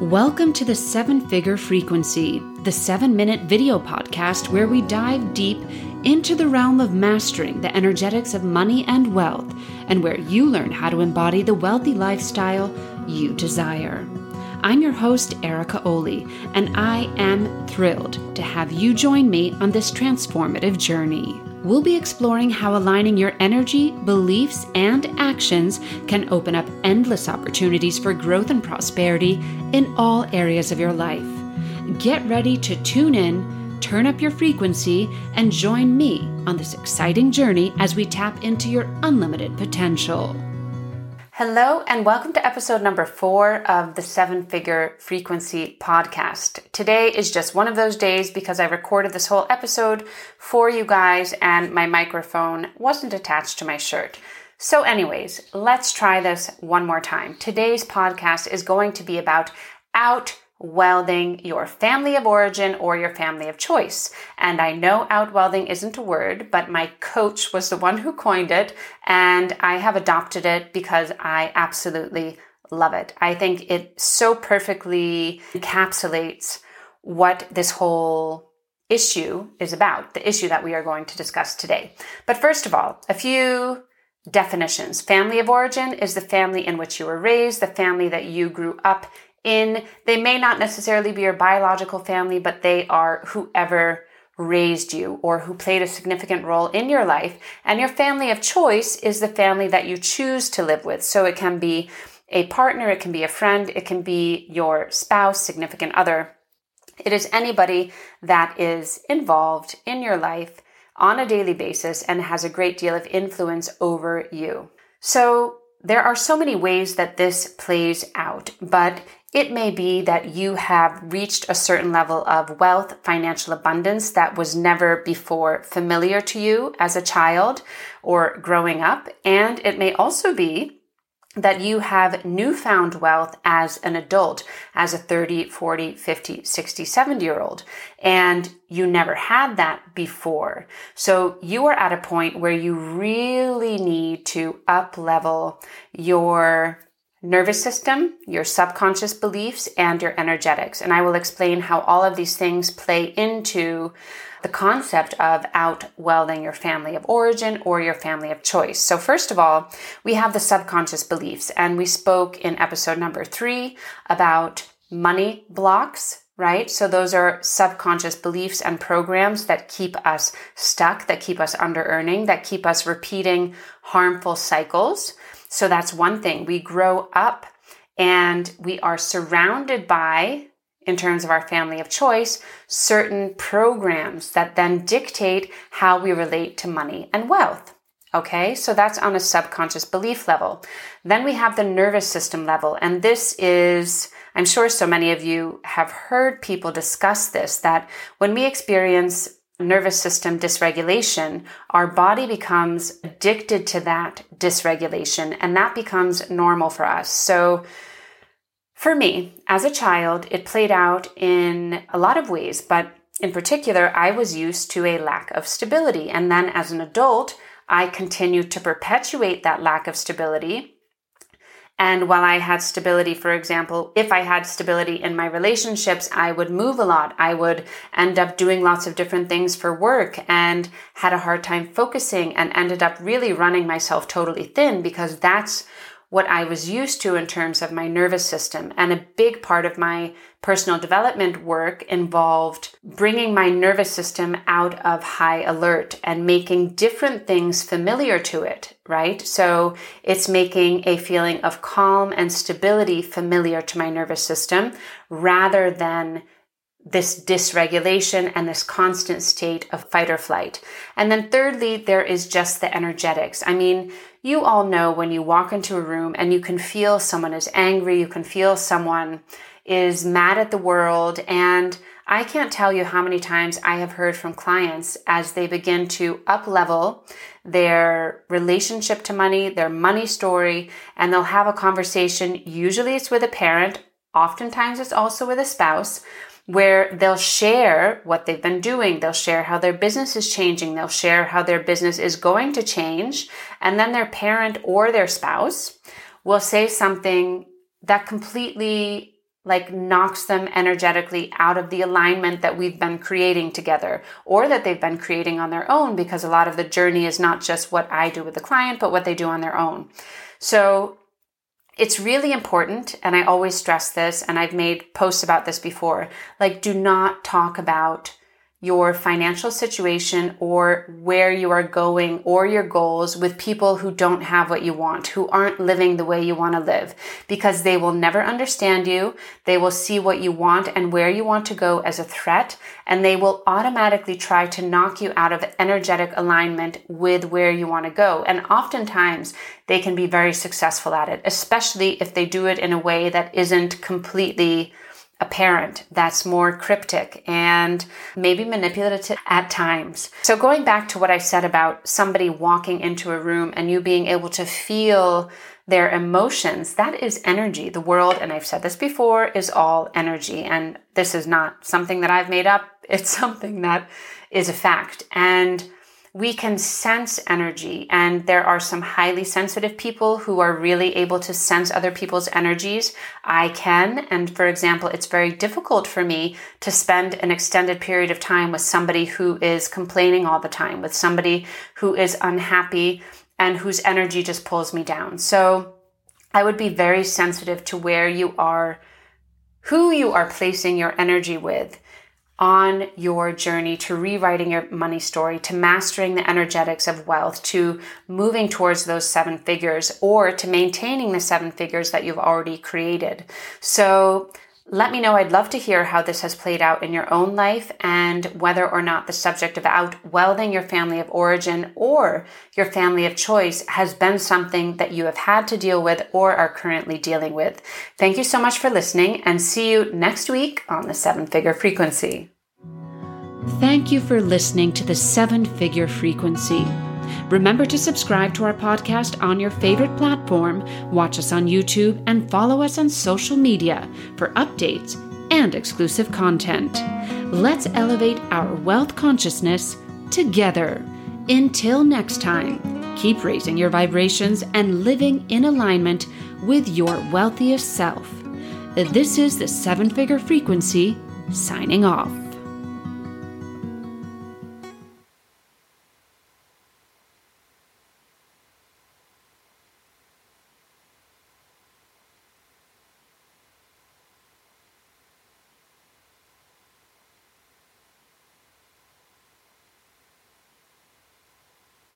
Welcome to the Seven Figure Frequency, the seven minute video podcast where we dive deep into the realm of mastering the energetics of money and wealth, and where you learn how to embody the wealthy lifestyle you desire. I'm your host, Erica Oli, and I am thrilled to have you join me on this transformative journey we'll be exploring how aligning your energy, beliefs, and actions can open up endless opportunities for growth and prosperity in all areas of your life. Get ready to tune in, turn up your frequency, and join me on this exciting journey as we tap into your unlimited potential. Hello, and welcome to episode number four of the Seven Figure Frequency podcast. Today is just one of those days because I recorded this whole episode for you guys and my microphone wasn't attached to my shirt. So, anyways, let's try this one more time. Today's podcast is going to be about out wealthing your family of origin or your family of choice. And I know out outwealthing isn't a word, but my coach was the one who coined it, and I have adopted it because I absolutely love it. I think it so perfectly encapsulates what this whole issue is about, the issue that we are going to discuss today. But first of all, a few definitions. Family of origin is the family in which you were raised, the family that you grew up in they may not necessarily be your biological family, but they are whoever raised you or who played a significant role in your life. And your family of choice is the family that you choose to live with. So it can be a partner, it can be a friend, it can be your spouse, significant other. It is anybody that is involved in your life on a daily basis and has a great deal of influence over you. So there are so many ways that this plays out, but it may be that you have reached a certain level of wealth, financial abundance that was never before familiar to you as a child or growing up. And it may also be that you have newfound wealth as an adult, as a 30, 40, 50, 60, 70 year old, and you never had that before. So you are at a point where you really need to up level your nervous system, your subconscious beliefs, and your energetics. And I will explain how all of these things play into the concept of out wealthing your family of origin or your family of choice. So, first of all, we have the subconscious beliefs, and we spoke in episode number three about money blocks. Right? So those are subconscious beliefs and programs that keep us stuck, that keep us under earning, that keep us repeating harmful cycles. So that's one thing. We grow up and we are surrounded by, in terms of our family of choice, certain programs that then dictate how we relate to money and wealth. Okay, so that's on a subconscious belief level. Then we have the nervous system level, and this is, I'm sure so many of you have heard people discuss this that when we experience nervous system dysregulation, our body becomes addicted to that dysregulation and that becomes normal for us. So, for me, as a child, it played out in a lot of ways, but in particular, I was used to a lack of stability. And then as an adult, I continued to perpetuate that lack of stability and while I had stability, for example, if I had stability in my relationships, I would move a lot. I would end up doing lots of different things for work and had a hard time focusing and ended up really running myself totally thin because that's what I was used to in terms of my nervous system. And a big part of my personal development work involved bringing my nervous system out of high alert and making different things familiar to it, right? So it's making a feeling of calm and stability familiar to my nervous system rather than this dysregulation and this constant state of fight or flight. And then thirdly, there is just the energetics. I mean, you all know when you walk into a room and you can feel someone is angry, you can feel someone is mad at the world. And I can't tell you how many times I have heard from clients as they begin to up level their relationship to money, their money story, and they'll have a conversation. Usually it's with a parent. Oftentimes it's also with a spouse where they'll share what they've been doing. They'll share how their business is changing. They'll share how their business is going to change. And then their parent or their spouse will say something that completely like knocks them energetically out of the alignment that we've been creating together or that they've been creating on their own because a lot of the journey is not just what I do with the client, but what they do on their own. So it's really important, and I always stress this, and I've made posts about this before. Like, do not talk about your financial situation or where you are going or your goals with people who don't have what you want, who aren't living the way you want to live, because they will never understand you. They will see what you want and where you want to go as a threat, and they will automatically try to knock you out of energetic alignment with where you want to go. And oftentimes they can be very successful at it, especially if they do it in a way that isn't completely a parent that's more cryptic and maybe manipulative at times. So, going back to what I said about somebody walking into a room and you being able to feel their emotions, that is energy. The world, and I've said this before, is all energy. And this is not something that I've made up, it's something that is a fact. And we can sense energy and there are some highly sensitive people who are really able to sense other people's energies. I can. And for example, it's very difficult for me to spend an extended period of time with somebody who is complaining all the time, with somebody who is unhappy and whose energy just pulls me down. So I would be very sensitive to where you are, who you are placing your energy with on your journey to rewriting your money story, to mastering the energetics of wealth, to moving towards those seven figures, or to maintaining the seven figures that you've already created. So, let me know. I'd love to hear how this has played out in your own life and whether or not the subject of outwealthing your family of origin or your family of choice has been something that you have had to deal with or are currently dealing with. Thank you so much for listening and see you next week on the seven figure frequency. Thank you for listening to the seven figure frequency. Remember to subscribe to our podcast on your favorite platform, watch us on YouTube, and follow us on social media for updates and exclusive content. Let's elevate our wealth consciousness together. Until next time, keep raising your vibrations and living in alignment with your wealthiest self. This is the seven figure frequency signing off.